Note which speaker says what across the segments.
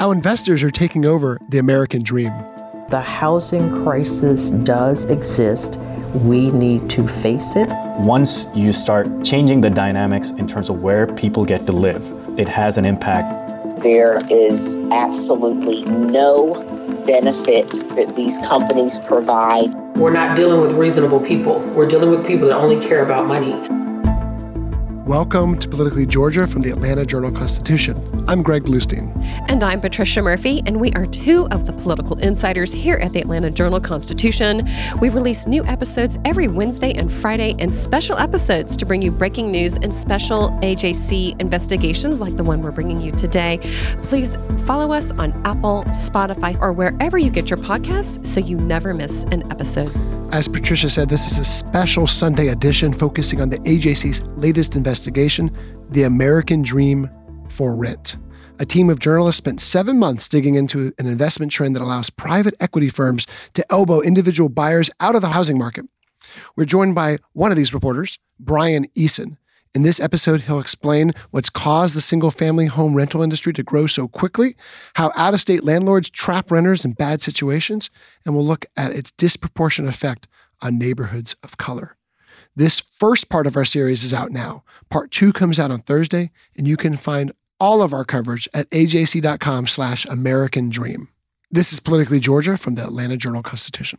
Speaker 1: how investors are taking over the American dream.
Speaker 2: The housing crisis does exist. We need to face it.
Speaker 3: Once you start changing the dynamics in terms of where people get to live, it has an impact.
Speaker 4: There is absolutely no benefit that these companies provide.
Speaker 5: We're not dealing with reasonable people. We're dealing with people that only care about money.
Speaker 1: Welcome to Politically Georgia from the Atlanta Journal Constitution. I'm Greg Bluestein.
Speaker 6: And I'm Patricia Murphy, and we are two of the political insiders here at the Atlanta Journal Constitution. We release new episodes every Wednesday and Friday, and special episodes to bring you breaking news and special AJC investigations like the one we're bringing you today. Please follow us on Apple, Spotify, or wherever you get your podcasts so you never miss an episode.
Speaker 1: As Patricia said, this is a special Sunday edition focusing on the AJC's latest investigation, The American Dream for Rent. A team of journalists spent seven months digging into an investment trend that allows private equity firms to elbow individual buyers out of the housing market. We're joined by one of these reporters, Brian Eason. In this episode, he'll explain what's caused the single family home rental industry to grow so quickly, how out of state landlords trap renters in bad situations, and we'll look at its disproportionate effect on neighborhoods of color. This first part of our series is out now. Part two comes out on Thursday, and you can find all of our coverage at ajc.com slash American Dream. This is Politically Georgia from the Atlanta Journal Constitution.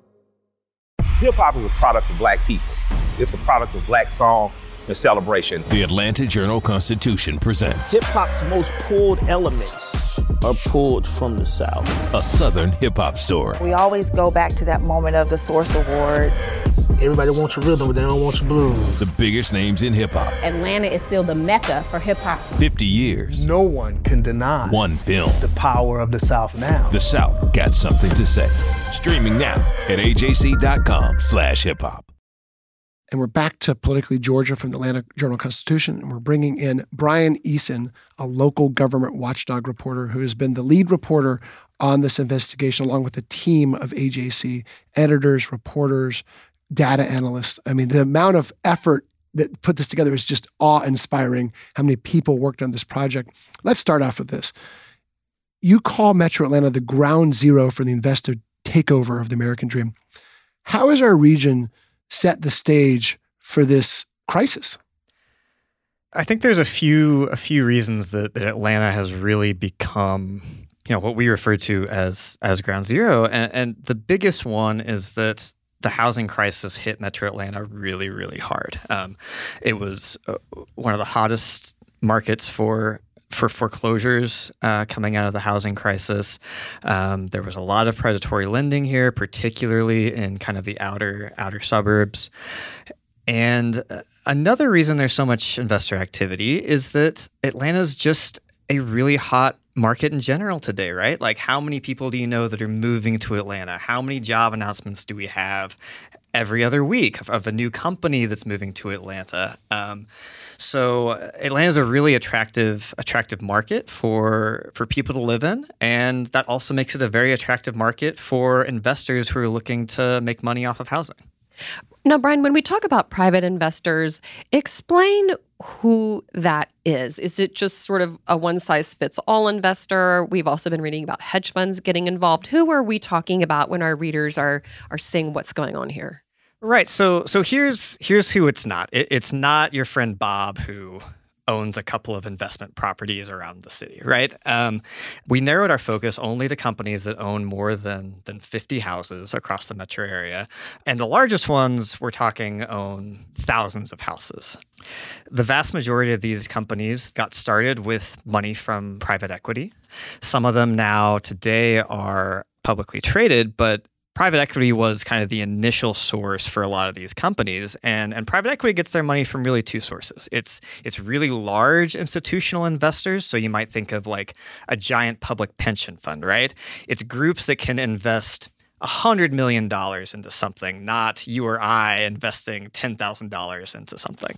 Speaker 7: Hip hop is a product of black people. It's a product of black song and celebration.
Speaker 8: The Atlanta Journal Constitution presents
Speaker 9: Hip hop's most pulled elements are pulled from the South.
Speaker 8: a Southern hip hop story.
Speaker 10: We always go back to that moment of the Source Awards.
Speaker 11: Everybody wants your rhythm, but they don't want your blues.
Speaker 8: The biggest names in hip hop.
Speaker 12: Atlanta is still the mecca for hip hop.
Speaker 8: 50 years.
Speaker 13: No one can deny
Speaker 8: One film.
Speaker 13: the power of the South now.
Speaker 8: The South got something to say. Streaming now at ajc.com slash hip hop.
Speaker 1: And we're back to Politically Georgia from the Atlanta Journal Constitution. And we're bringing in Brian Eason, a local government watchdog reporter who has been the lead reporter on this investigation, along with a team of AJC editors, reporters, data analysts. I mean, the amount of effort that put this together is just awe inspiring. How many people worked on this project? Let's start off with this. You call Metro Atlanta the ground zero for the investor takeover of the American dream. How has our region set the stage for this crisis?
Speaker 14: I think there's a few a few reasons that, that Atlanta has really become you know what we refer to as as ground zero and, and the biggest one is that the housing crisis hit Metro Atlanta really really hard. Um, it was uh, one of the hottest markets for for foreclosures uh, coming out of the housing crisis. Um, there was a lot of predatory lending here, particularly in kind of the outer outer suburbs. And uh, another reason there's so much investor activity is that Atlanta's just a really hot market in general today, right? Like, how many people do you know that are moving to Atlanta? How many job announcements do we have every other week of, of a new company that's moving to Atlanta? Um, so uh, Atlanta is a really attractive attractive market for for people to live in, and that also makes it a very attractive market for investors who are looking to make money off of housing.
Speaker 6: Now, Brian, when we talk about private investors, explain who that is. Is it just sort of a one size fits all investor? We've also been reading about hedge funds getting involved. Who are we talking about when our readers are are seeing what's going on here?
Speaker 14: Right. So so here's here's who it's not. It, it's not your friend Bob who owns a couple of investment properties around the city, right? Um, we narrowed our focus only to companies that own more than than 50 houses across the metro area, and the largest ones we're talking own thousands of houses. The vast majority of these companies got started with money from private equity. Some of them now today are publicly traded, but private equity was kind of the initial source for a lot of these companies and and private equity gets their money from really two sources it's it's really large institutional investors so you might think of like a giant public pension fund right it's groups that can invest $100 million into something, not you or I investing $10,000 into something.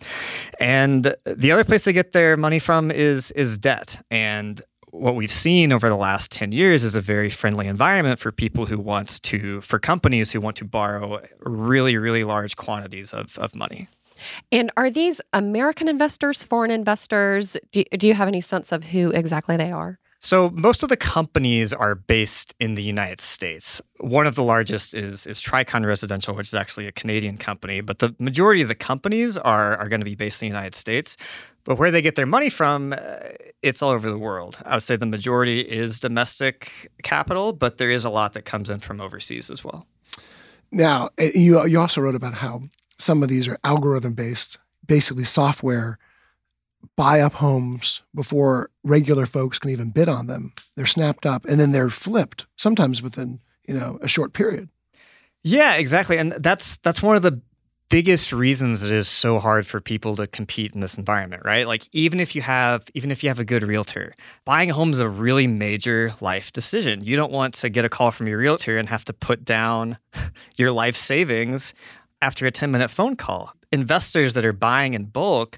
Speaker 14: And the other place they get their money from is, is debt. And what we've seen over the last 10 years is a very friendly environment for people who want to, for companies who want to borrow really, really large quantities of, of money.
Speaker 6: And are these American investors, foreign investors? Do, do you have any sense of who exactly they are?
Speaker 14: So most of the companies are based in the United States. One of the largest is is Tricon Residential, which is actually a Canadian company, but the majority of the companies are are going to be based in the United States. But where they get their money from, uh, it's all over the world. I would say the majority is domestic capital, but there is a lot that comes in from overseas as well.
Speaker 1: Now, eh, you you also wrote about how some of these are algorithm based, basically software buy up homes before regular folks can even bid on them. They're snapped up and then they're flipped sometimes within, you know, a short period.
Speaker 14: Yeah, exactly. And that's that's one of the biggest reasons it is so hard for people to compete in this environment, right? Like even if you have even if you have a good realtor, buying a home is a really major life decision. You don't want to get a call from your realtor and have to put down your life savings after a 10-minute phone call. Investors that are buying in bulk,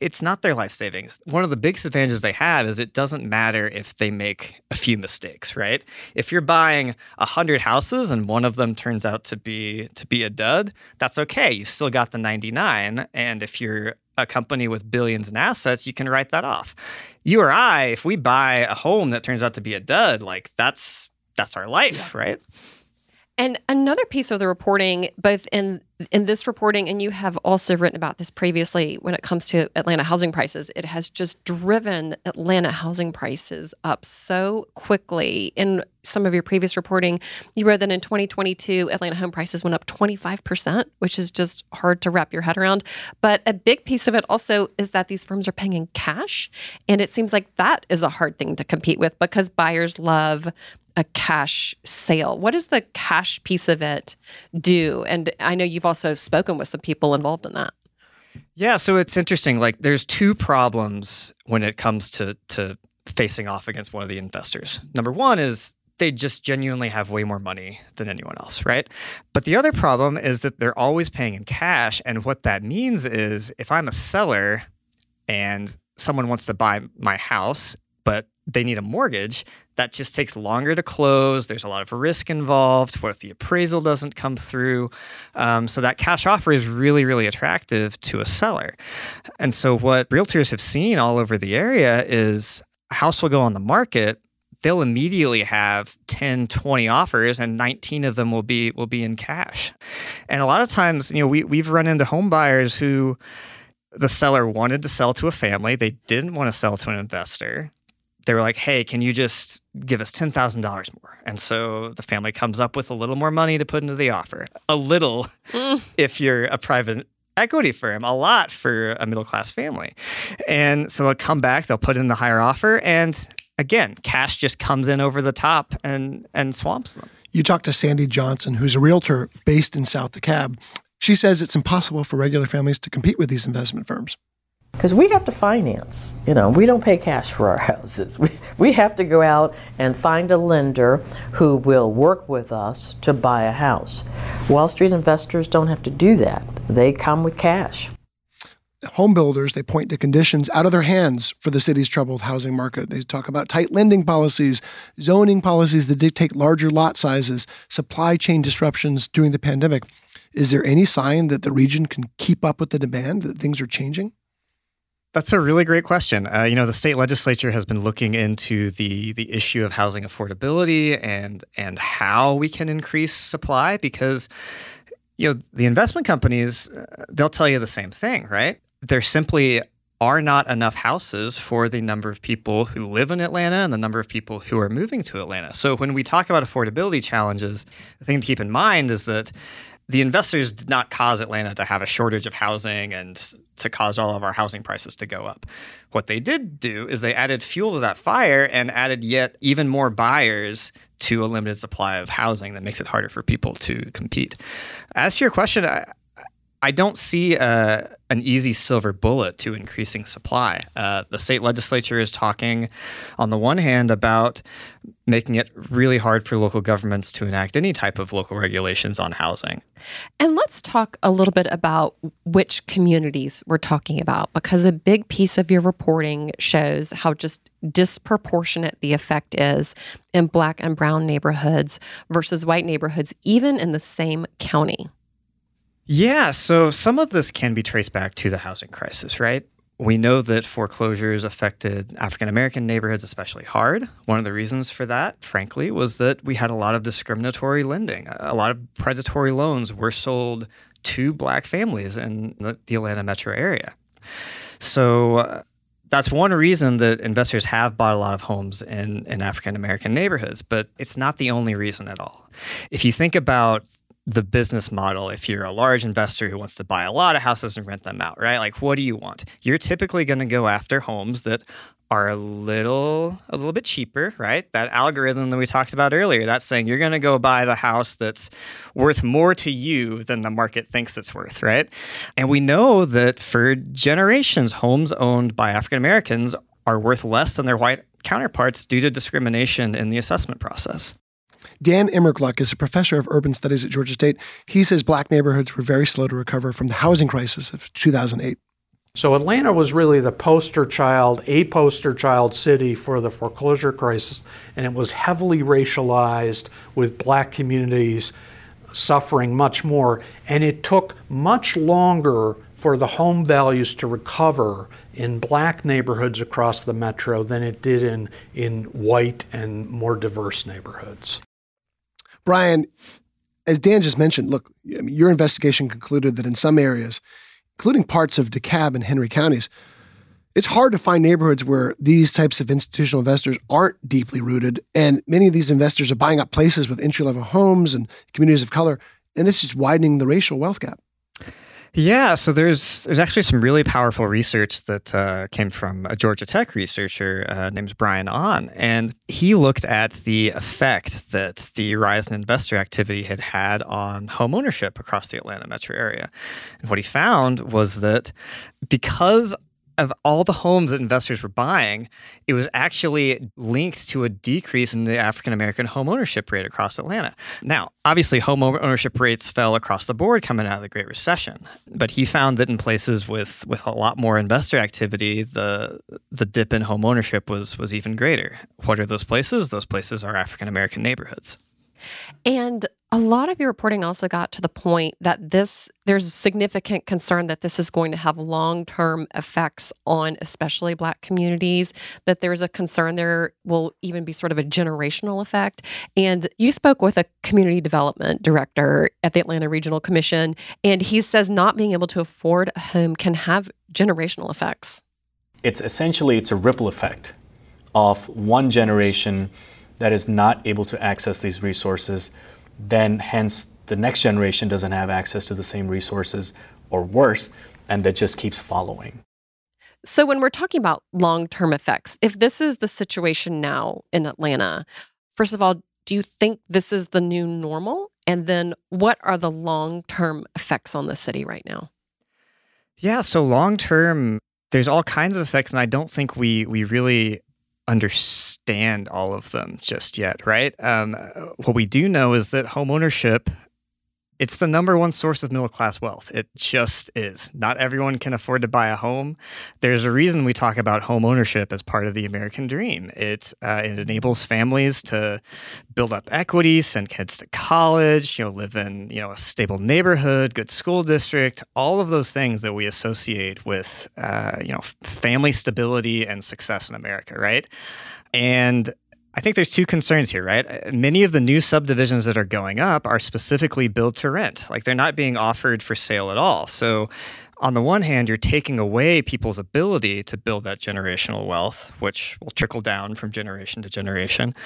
Speaker 14: it's not their life savings. One of the biggest advantages they have is it doesn't matter if they make a few mistakes, right? If you're buying a hundred houses and one of them turns out to be to be a dud, that's okay. You still got the 99. And if you're a company with billions in assets, you can write that off. You or I, if we buy a home that turns out to be a dud, like that's that's our life, yeah. right?
Speaker 6: And another piece of the reporting, both in in this reporting, and you have also written about this previously when it comes to Atlanta housing prices, it has just driven Atlanta housing prices up so quickly. In some of your previous reporting, you wrote that in 2022, Atlanta home prices went up 25%, which is just hard to wrap your head around. But a big piece of it also is that these firms are paying in cash. And it seems like that is a hard thing to compete with because buyers love a cash sale. What does the cash piece of it do? And I know you've also spoken with some people involved in that.
Speaker 14: Yeah, so it's interesting. Like, there's two problems when it comes to to facing off against one of the investors. Number one is they just genuinely have way more money than anyone else, right? But the other problem is that they're always paying in cash, and what that means is if I'm a seller and someone wants to buy my house, but they need a mortgage, that just takes longer to close. There's a lot of risk involved. What if the appraisal doesn't come through? Um, so that cash offer is really, really attractive to a seller. And so what realtors have seen all over the area is a house will go on the market. They'll immediately have 10, 20 offers, and 19 of them will be will be in cash. And a lot of times, you know, we we've run into home buyers who the seller wanted to sell to a family. They didn't want to sell to an investor they were like, hey, can you just give us $10,000 more? And so the family comes up with a little more money to put into the offer. A little mm. if you're a private equity firm, a lot for a middle class family. And so they'll come back, they'll put in the higher offer, and again, cash just comes in over the top and and swamps them.
Speaker 1: You talked to Sandy Johnson, who's a realtor based in South DeKalb. She says it's impossible for regular families to compete with these investment firms
Speaker 2: because we have to finance. You know, we don't pay cash for our houses. We, we have to go out and find a lender who will work with us to buy a house. Wall Street investors don't have to do that, they come with cash.
Speaker 1: Home builders, they point to conditions out of their hands for the city's troubled housing market. They talk about tight lending policies, zoning policies that dictate larger lot sizes, supply chain disruptions during the pandemic. Is there any sign that the region can keep up with the demand, that things are changing?
Speaker 14: That's a really great question. Uh, you know, the state legislature has been looking into the the issue of housing affordability and and how we can increase supply because you know the investment companies uh, they'll tell you the same thing, right? There simply are not enough houses for the number of people who live in Atlanta and the number of people who are moving to Atlanta. So when we talk about affordability challenges, the thing to keep in mind is that the investors did not cause Atlanta to have a shortage of housing and to cause all of our housing prices to go up. What they did do is they added fuel to that fire and added yet even more buyers to a limited supply of housing that makes it harder for people to compete. As to your question, I, I don't see uh, an easy silver bullet to increasing supply. Uh, the state legislature is talking, on the one hand, about making it really hard for local governments to enact any type of local regulations on housing.
Speaker 6: And let's talk a little bit about which communities we're talking about, because a big piece of your reporting shows how just disproportionate the effect is in black and brown neighborhoods versus white neighborhoods, even in the same county.
Speaker 14: Yeah, so some of this can be traced back to the housing crisis, right? We know that foreclosures affected African American neighborhoods especially hard. One of the reasons for that, frankly, was that we had a lot of discriminatory lending. A lot of predatory loans were sold to black families in the, Atlanta metro area. So uh, that's one reason that investors have bought a lot of homes in, in African American neighborhoods, but it's not the only reason at all. If you think about the business model if you're a large investor who wants to buy a lot of houses and rent them out, right? Like what do you want? You're typically going to go after homes that are a little a little bit cheaper, right? That algorithm that we talked about earlier, that's saying you're going to go buy the house that's worth more to you than the market thinks it's worth, right? And we know that for generations homes owned by African Americans are worth less than their white counterparts due to discrimination in the assessment process.
Speaker 1: Dan Immergluck is a professor of urban studies at Georgia State. He says black neighborhoods were very slow to recover from the housing crisis of 2008.
Speaker 15: So Atlanta was really the poster child, a poster child city for the foreclosure crisis, and it was heavily racialized with black communities suffering much more. And it took much longer for the home values to recover in black neighborhoods across the metro than it did in, in white and more diverse neighborhoods.
Speaker 1: Brian, as Dan just mentioned, look, your investigation concluded that in some areas, including parts of DeKalb and Henry counties, it's hard to find neighborhoods where these types of institutional investors aren't deeply rooted. And many of these investors are buying up places with entry level homes and communities of color. And it's just widening the racial wealth gap.
Speaker 14: Yeah, so there's there's actually some really powerful research that uh, came from a Georgia Tech researcher uh, named Brian An, and he looked at the effect that the rise in investor activity had had on home ownership across the Atlanta metro area. And what he found was that because of all the homes that investors were buying, it was actually linked to a decrease in the African American home ownership rate across Atlanta. Now, obviously, home ownership rates fell across the board coming out of the Great Recession, but he found that in places with with a lot more investor activity, the the dip in home ownership was was even greater. What are those places? Those places are African American neighborhoods.
Speaker 6: And a lot of your reporting also got to the point that this there's significant concern that this is going to have long-term effects on especially black communities that there's a concern there will even be sort of a generational effect. And you spoke with a community development director at the Atlanta Regional Commission and he says not being able to afford a home can have generational effects.
Speaker 3: It's essentially it's a ripple effect of one generation that is not able to access these resources, then hence the next generation doesn't have access to the same resources or worse, and that just keeps following.
Speaker 6: So, when we're talking about long term effects, if this is the situation now in Atlanta, first of all, do you think this is the new normal? And then what are the long term effects on the city right now?
Speaker 14: Yeah, so long term, there's all kinds of effects, and I don't think we we really understand all of them just yet, right? Um, what we do know is that home ownership it's the number one source of middle class wealth. It just is. Not everyone can afford to buy a home. There's a reason we talk about home ownership as part of the American dream. It uh, it enables families to build up equity, send kids to college, you know, live in you know a stable neighborhood, good school district, all of those things that we associate with uh, you know family stability and success in America, right? And I think there's two concerns here, right? Many of the new subdivisions that are going up are specifically built to rent. Like they're not being offered for sale at all. So, on the one hand, you're taking away people's ability to build that generational wealth, which will trickle down from generation to generation.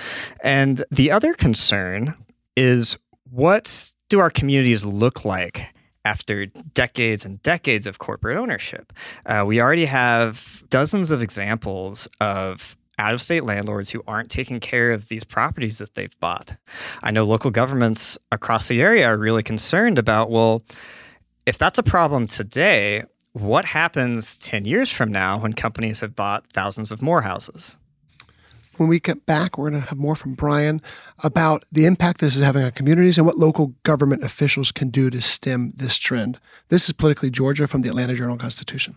Speaker 14: And the other concern is what do our communities look like after decades and decades of corporate ownership? Uh, we already have dozens of examples of out of state landlords who aren't taking care of these properties that they've bought. I know local governments across the area are really concerned about, well, if that's a problem today, what happens 10 years from now when companies have bought thousands of more houses?
Speaker 1: When we get back, we're going to have more from Brian about the impact this is having on communities and what local government officials can do to stem this trend. This is Politically Georgia from the Atlanta Journal Constitution.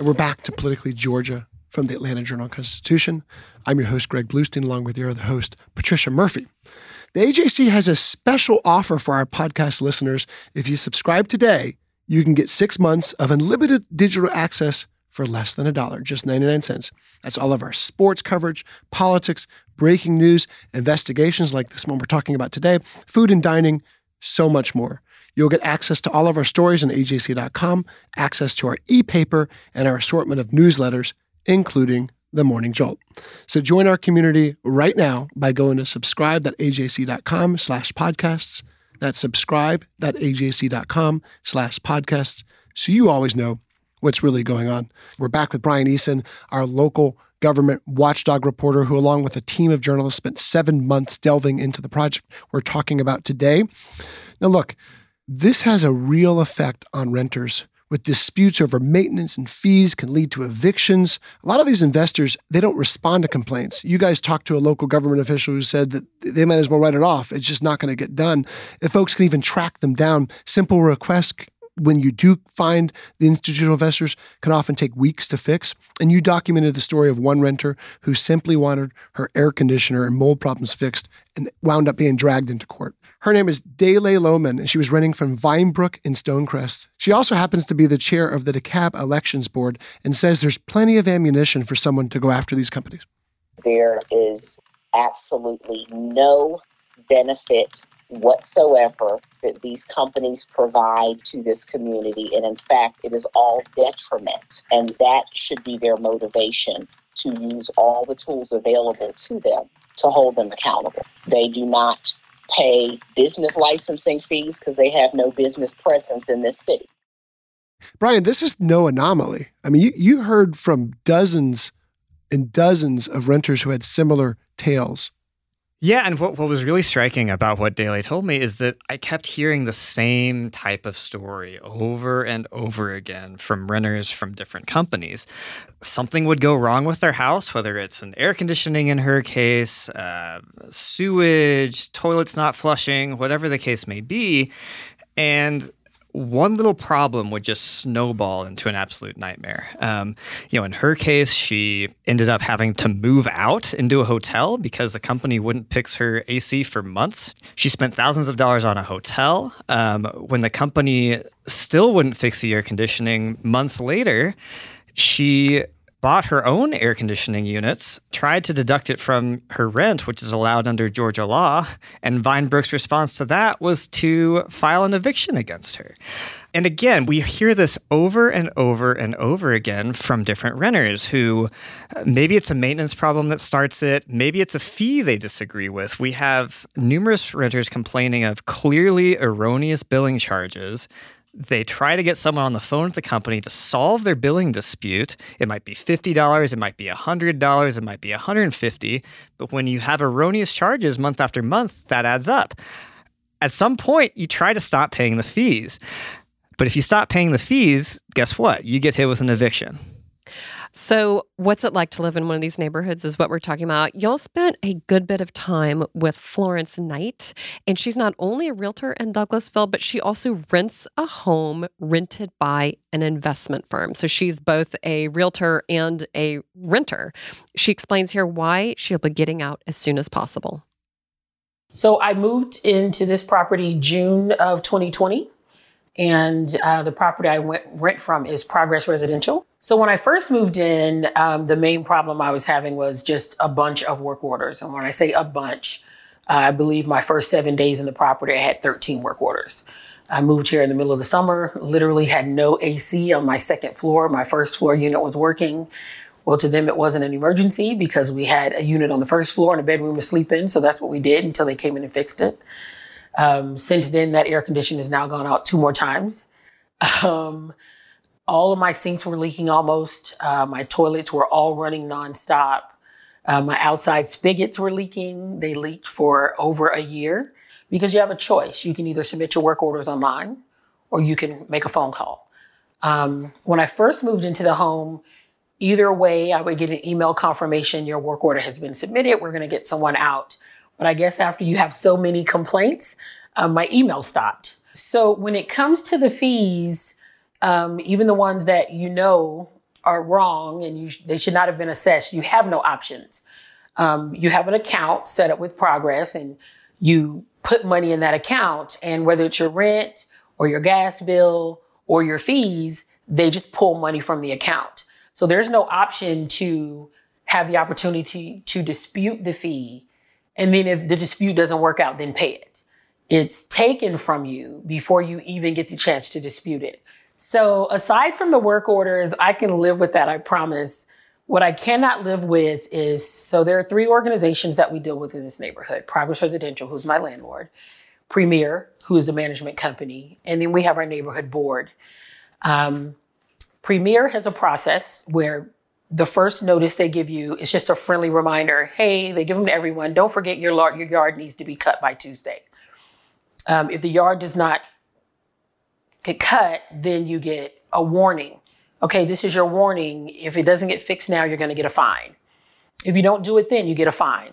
Speaker 1: And we're back to Politically Georgia from the Atlanta Journal Constitution. I'm your host, Greg Bluestein, along with your other host, Patricia Murphy. The AJC has a special offer for our podcast listeners. If you subscribe today, you can get six months of unlimited digital access for less than a dollar, just 99 cents. That's all of our sports coverage, politics, breaking news, investigations like this one we're talking about today, food and dining, so much more. You'll get access to all of our stories on ajc.com, access to our e-paper, and our assortment of newsletters, including the Morning Jolt. So join our community right now by going to subscribe.ajc.com slash podcasts. That's subscribe.ajc.com slash podcasts so you always know what's really going on. We're back with Brian Eason, our local government watchdog reporter who, along with a team of journalists, spent seven months delving into the project we're talking about today. Now, look, this has a real effect on renters with disputes over maintenance and fees can lead to evictions. A lot of these investors, they don't respond to complaints. You guys talked to a local government official who said that they might as well write it off. It's just not going to get done. If folks can even track them down, simple requests when you do find the institutional investors can often take weeks to fix. And you documented the story of one renter who simply wanted her air conditioner and mold problems fixed and wound up being dragged into court. Her name is Dele Lowman, and she was renting from Vinebrook in Stonecrest. She also happens to be the chair of the DeKalb Elections Board and says there's plenty of ammunition for someone to go after these companies.
Speaker 4: There is absolutely no benefit whatsoever that these companies provide to this community. And in fact, it is all detriment. And that should be their motivation to use all the tools available to them to hold them accountable. They do not pay business licensing fees because they have no business presence in this city.
Speaker 1: Brian, this is no anomaly. I mean, you, you heard from dozens and dozens of renters who had similar tales.
Speaker 14: Yeah, and what, what was really striking about what Dele told me is that I kept hearing the same type of story over and over again from renters from different companies. Something would go wrong with their house, whether it's an air conditioning in her case, uh, sewage, toilets not flushing, whatever the case may be. And one little problem would just snowball into an absolute nightmare. Um, you know, in her case, she ended up having to move out into a hotel because the company wouldn't fix her AC for months. She spent thousands of dollars on a hotel. Um, when the company still wouldn't fix the air conditioning months later, she bought her own air conditioning units, tried to deduct it from her rent, which is allowed under Georgia law, and Vinebrook's response to that was to file an eviction against her. And again, we hear this over and over and over again from different renters who uh, maybe it's a maintenance problem that starts it, maybe it's a fee they disagree with. We have numerous renters complaining of clearly erroneous billing charges they try to get someone on the phone with the company to solve their billing dispute. It might be $50, it might be $100, it might be $150, but when you have erroneous charges month after month, that adds up. at some point you try to stop paying the fees. But if you stop paying the fees, guess what? You get hit with an eviction.
Speaker 6: So, what's it like to live in one of these neighborhoods is what we're talking about. Y'all spent a good bit of time with Florence Knight, and she's not only a realtor in Douglasville, but she also rents a home rented by an investment firm. So, she's both a realtor and a renter. She explains here why she'll be getting out as soon as possible.
Speaker 16: So, I moved into this property June of 2020 and uh, the property I went rent from is Progress Residential. So when I first moved in, um, the main problem I was having was just a bunch of work orders. And when I say a bunch, uh, I believe my first seven days in the property, I had 13 work orders. I moved here in the middle of the summer, literally had no AC on my second floor. My first floor unit was working. Well, to them, it wasn't an emergency because we had a unit on the first floor and a bedroom to sleep in. So that's what we did until they came in and fixed it. Um, since then, that air condition has now gone out two more times. Um, all of my sinks were leaking almost. Uh, my toilets were all running nonstop. Uh, my outside spigots were leaking. They leaked for over a year because you have a choice. You can either submit your work orders online or you can make a phone call. Um, when I first moved into the home, either way, I would get an email confirmation your work order has been submitted. We're going to get someone out. But I guess after you have so many complaints, um, my email stopped. So when it comes to the fees, um, even the ones that you know are wrong and you sh- they should not have been assessed, you have no options. Um, you have an account set up with Progress and you put money in that account, and whether it's your rent or your gas bill or your fees, they just pull money from the account. So there's no option to have the opportunity to dispute the fee and then if the dispute doesn't work out, then pay it. It's taken from you before you even get the chance to dispute it. So aside from the work orders, I can live with that, I promise. What I cannot live with is so there are three organizations that we deal with in this neighborhood Progress Residential, who's my landlord, Premier, who is the management company, and then we have our neighborhood board. Um, Premier has a process where the first notice they give you is just a friendly reminder. Hey, they give them to everyone. Don't forget your, your yard needs to be cut by Tuesday. Um, if the yard does not get cut, then you get a warning. Okay, this is your warning. If it doesn't get fixed now, you're going to get a fine. If you don't do it then, you get a fine.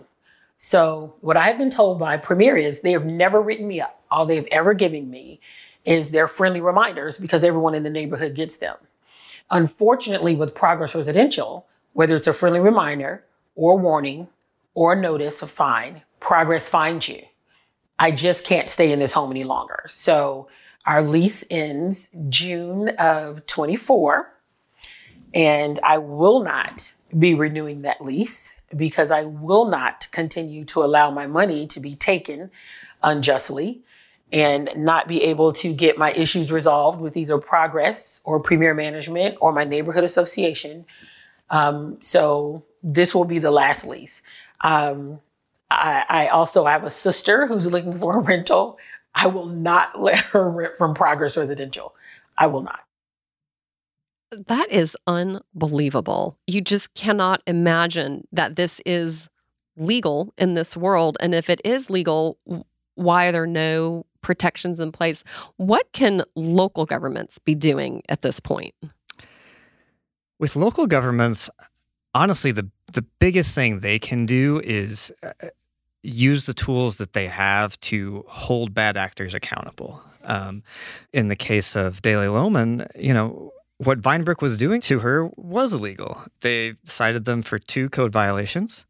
Speaker 16: So, what I have been told by Premier is they have never written me up. All they've ever given me is their friendly reminders because everyone in the neighborhood gets them. Unfortunately, with Progress Residential, whether it's a friendly reminder or warning or notice of fine, Progress finds you. I just can't stay in this home any longer. So our lease ends June of 24, and I will not be renewing that lease because I will not continue to allow my money to be taken unjustly and not be able to get my issues resolved with either progress or premier management or my neighborhood association. Um, so this will be the last lease. Um, I, I, also have a sister who's looking for a rental. I will not let her rent from Progress Residential. I will not.
Speaker 6: That is unbelievable. You just cannot imagine that this is legal in this world. And if it is legal, why are there no protections in place. What can local governments be doing at this point?
Speaker 14: With local governments, honestly, the the biggest thing they can do is uh, use the tools that they have to hold bad actors accountable. Um, in the case of Dele Lowman, you know, what Vinebrook was doing to her was illegal. They cited them for two code violations.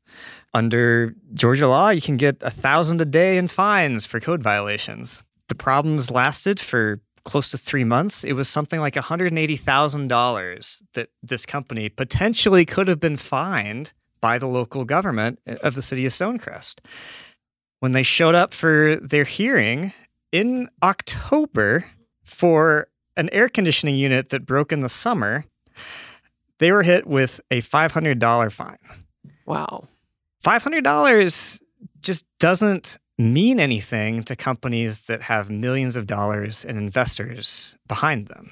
Speaker 14: Under Georgia law, you can get a thousand a day in fines for code violations. The problems lasted for close to three months. It was something like $180,000 that this company potentially could have been fined by the local government of the city of Stonecrest. When they showed up for their hearing in October for an air conditioning unit that broke in the summer, they were hit with a $500 fine.
Speaker 6: Wow.
Speaker 14: $500 just doesn't mean anything to companies that have millions of dollars in investors behind them.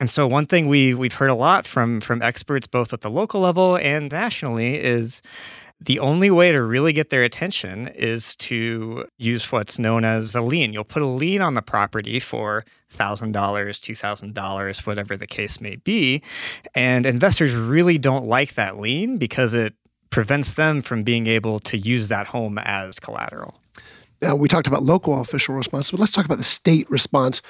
Speaker 14: And so one thing we we've heard a lot from from experts both at the local level and nationally is the only way to really get their attention is to use what's known as a lien. You'll put a lien on the property for $1,000, $2,000, whatever the case may be. And investors really don't like that lien because it prevents them from being able to use that home as collateral.
Speaker 1: Now, we talked about local official response, but let's talk about the state response.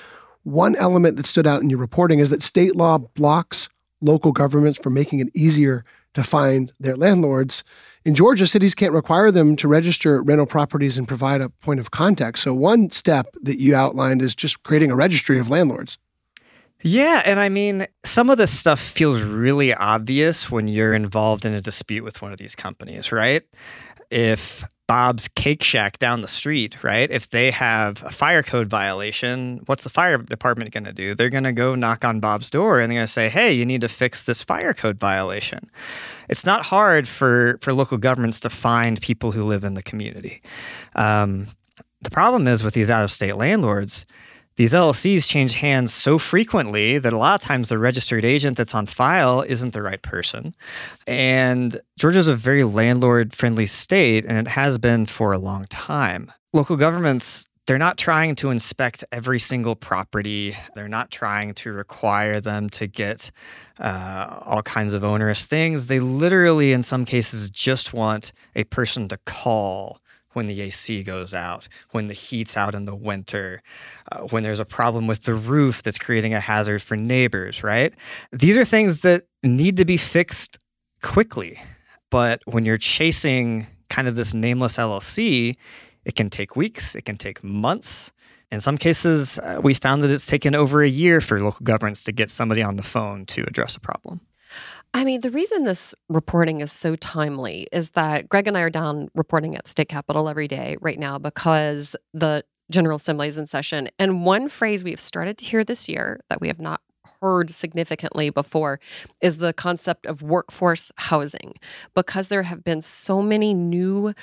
Speaker 1: One element that stood out in your reporting is that state law blocks local governments from making it easier to find their landlords. In Georgia, cities can't require them to register rental properties and provide a point of contact. So, one step that you outlined is just creating a registry of landlords.
Speaker 14: Yeah, and I mean, some of this stuff feels really obvious when you're involved in a dispute with one of these companies, right? If Bob's Cake Shack down the street, right? If they have a fire code violation, what's the fire department going to do? They're going to go knock on Bob's door and they're going to say, "Hey, you need to fix this fire code violation." It's not hard for for local governments to find people who live in the community. Um, the problem is with these out of state landlords these LLCs change hands so frequently that a lot of times the registered agent that's on file isn't the right person. And Georgia's a very landlord friendly state, and it has been for a long time. Local governments they're not trying to inspect every single property. They're not trying to require them to get uh, all kinds of onerous things. They literally, in some cases, just want a person to call when the AC goes out, when the heat's out in the winter, uh, when there's a problem with the roof that's creating a hazard for neighbors, right? These are things that need to be fixed quickly. But when you're chasing kind of this nameless LLC, it can take weeks, it can take months. In some cases, uh, we found that it's taken over a year for local governments to get somebody on the phone to address a problem.
Speaker 6: I mean, the reason this reporting is so timely is that Greg and I are down reporting at the state capitol every day right now because the General Assembly is in session. And one phrase we've started to hear this year that we have not heard significantly before is the concept of workforce housing because there have been so many new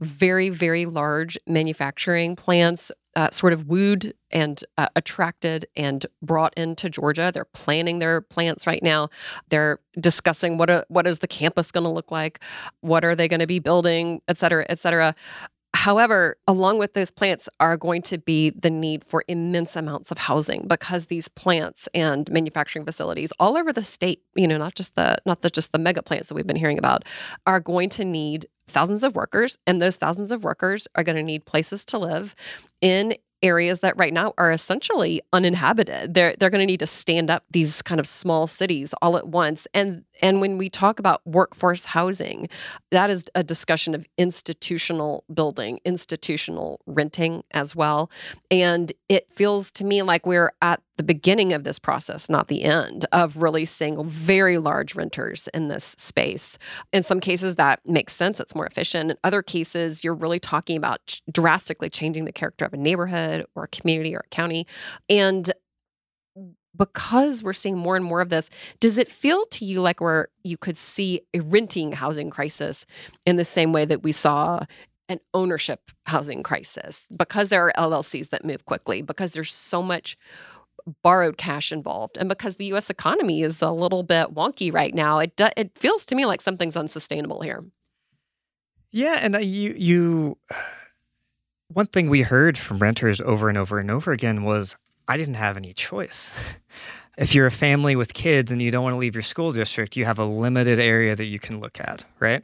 Speaker 6: very, very large manufacturing plants uh, sort of wooed and uh, attracted and brought into Georgia. They're planning their plants right now. They're discussing what are, what is the campus going to look like, what are they going to be building, et cetera, et cetera. However, along with those plants are going to be the need for immense amounts of housing because these plants and manufacturing facilities all over the state, you know, not just the not the, just the mega plants that we've been hearing about, are going to need thousands of workers, and those thousands of workers are going to need places to live in areas that right now are essentially uninhabited. They're they're going to need to stand up these kind of small cities all at once. And and when we talk about workforce housing, that is a discussion of institutional building, institutional renting as well. And it feels to me like we're at the beginning of this process, not the end, of releasing very large renters in this space. In some cases, that makes sense. It's more efficient. In other cases, you're really talking about drastically changing the character of a neighborhood or a community or a county. And because we're seeing more and more of this, does it feel to you like we're you could see a renting housing crisis in the same way that we saw an ownership housing crisis because there are LLCs that move quickly because there's so much borrowed cash involved and because the US economy is a little bit wonky right now it do, it feels to me like something's unsustainable here.
Speaker 14: Yeah, and you you one thing we heard from renters over and over and over again was I didn't have any choice. If you're a family with kids and you don't want to leave your school district, you have a limited area that you can look at, right?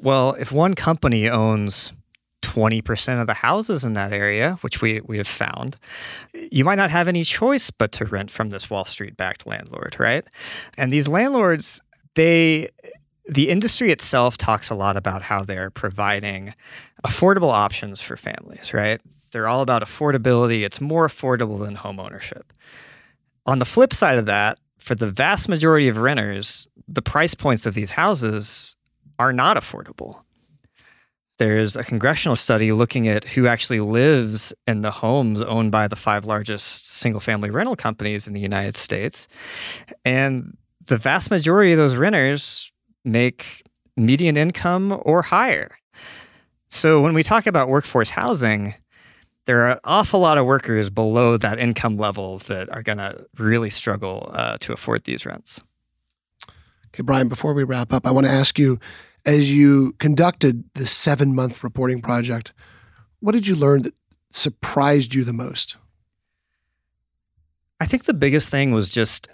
Speaker 14: Well, if one company owns 20% of the houses in that area, which we, we have found, you might not have any choice but to rent from this Wall Street backed landlord, right? And these landlords, they, the industry itself talks a lot about how they're providing affordable options for families, right? They're all about affordability. It's more affordable than home ownership. On the flip side of that, for the vast majority of renters, the price points of these houses are not affordable. There's a congressional study looking at who actually lives in the homes owned by the five largest single family rental companies in the United States. And the vast majority of those renters make median income or higher. So when we talk about workforce housing, there are an awful lot of workers below that income level that are going to really struggle uh, to afford these rents.
Speaker 1: Okay, Brian, before we wrap up, I want to ask you As you conducted this seven month reporting project, what did you learn that surprised you the most?
Speaker 14: I think the biggest thing was just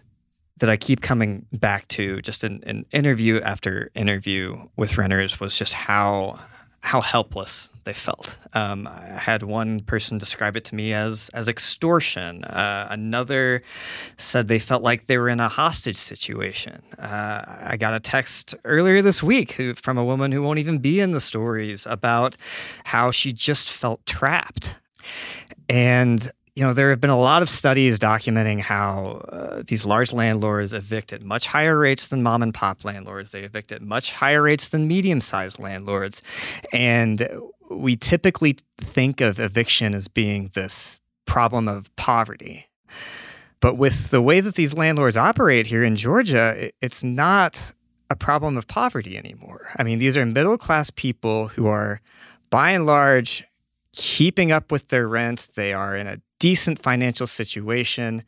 Speaker 14: that I keep coming back to, just in, in interview after interview with renters, was just how how helpless they felt. Um, I had one person describe it to me as as extortion. Uh, another said they felt like they were in a hostage situation. Uh, I got a text earlier this week who, from a woman who won't even be in the stories about how she just felt trapped. And you know, there have been a lot of studies documenting how uh, these large landlords evict at much higher rates than mom and pop landlords. They evict at much higher rates than medium sized landlords. And we typically think of eviction as being this problem of poverty. But with the way that these landlords operate here in Georgia, it's not a problem of poverty anymore. I mean, these are middle class people who are, by and large, keeping up with their rent. They are in a decent financial situation.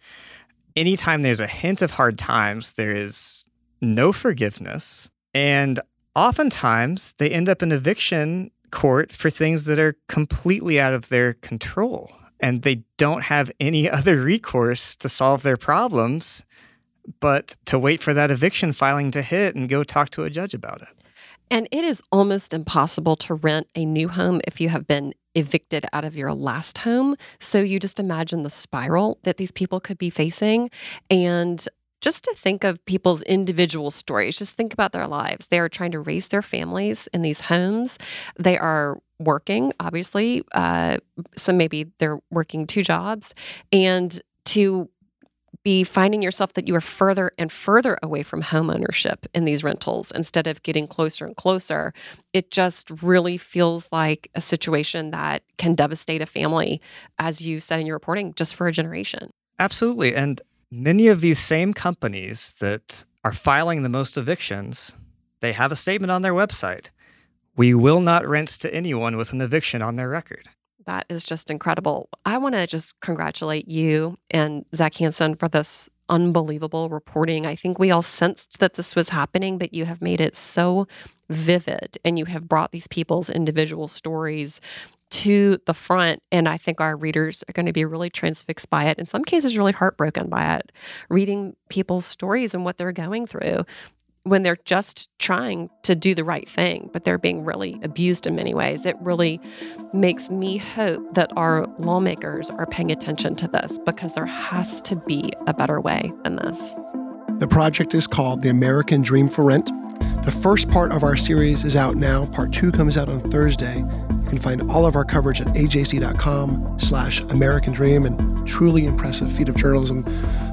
Speaker 14: Anytime there's a hint of hard times, there is no forgiveness. And oftentimes they end up in eviction court for things that are completely out of their control. And they don't have any other recourse to solve their problems but to wait for that eviction filing to hit and go talk to a judge about it.
Speaker 6: And it is almost impossible to rent a new home if you have been evicted out of your last home. So you just imagine the spiral that these people could be facing. And just to think of people's individual stories, just think about their lives. They are trying to raise their families in these homes. They are working, obviously. Uh, so maybe they're working two jobs. And to be finding yourself that you are further and further away from home ownership in these rentals instead of getting closer and closer. It just really feels like a situation that can devastate a family, as you said in your reporting, just for a generation.
Speaker 14: Absolutely. And many of these same companies that are filing the most evictions, they have a statement on their website. We will not rent to anyone with an eviction on their record.
Speaker 6: That is just incredible. I want to just congratulate you and Zach Hansen for this unbelievable reporting. I think we all sensed that this was happening, but you have made it so vivid and you have brought these people's individual stories to the front. And I think our readers are going to be really transfixed by it, in some cases, really heartbroken by it, reading people's stories and what they're going through when they're just trying to do the right thing, but they're being really abused in many ways. It really makes me hope that our lawmakers are paying attention to this because there has to be a better way than this.
Speaker 1: The project is called The American Dream for Rent. The first part of our series is out now. Part two comes out on Thursday. Can find all of our coverage at ajc.com slash American Dream and truly impressive feat of journalism.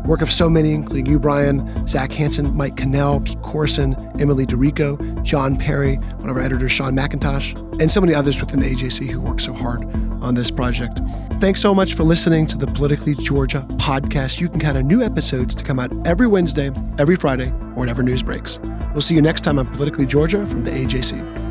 Speaker 1: Work of so many, including you, Brian, Zach Hansen, Mike Cannell, Pete Corson, Emily DeRico, John Perry, one of our editors, Shawn McIntosh, and so many others within the AJC who work so hard on this project. Thanks so much for listening to the Politically Georgia podcast. You can count on new episodes to come out every Wednesday, every Friday, or whenever news breaks. We'll see you next time on Politically Georgia from the AJC.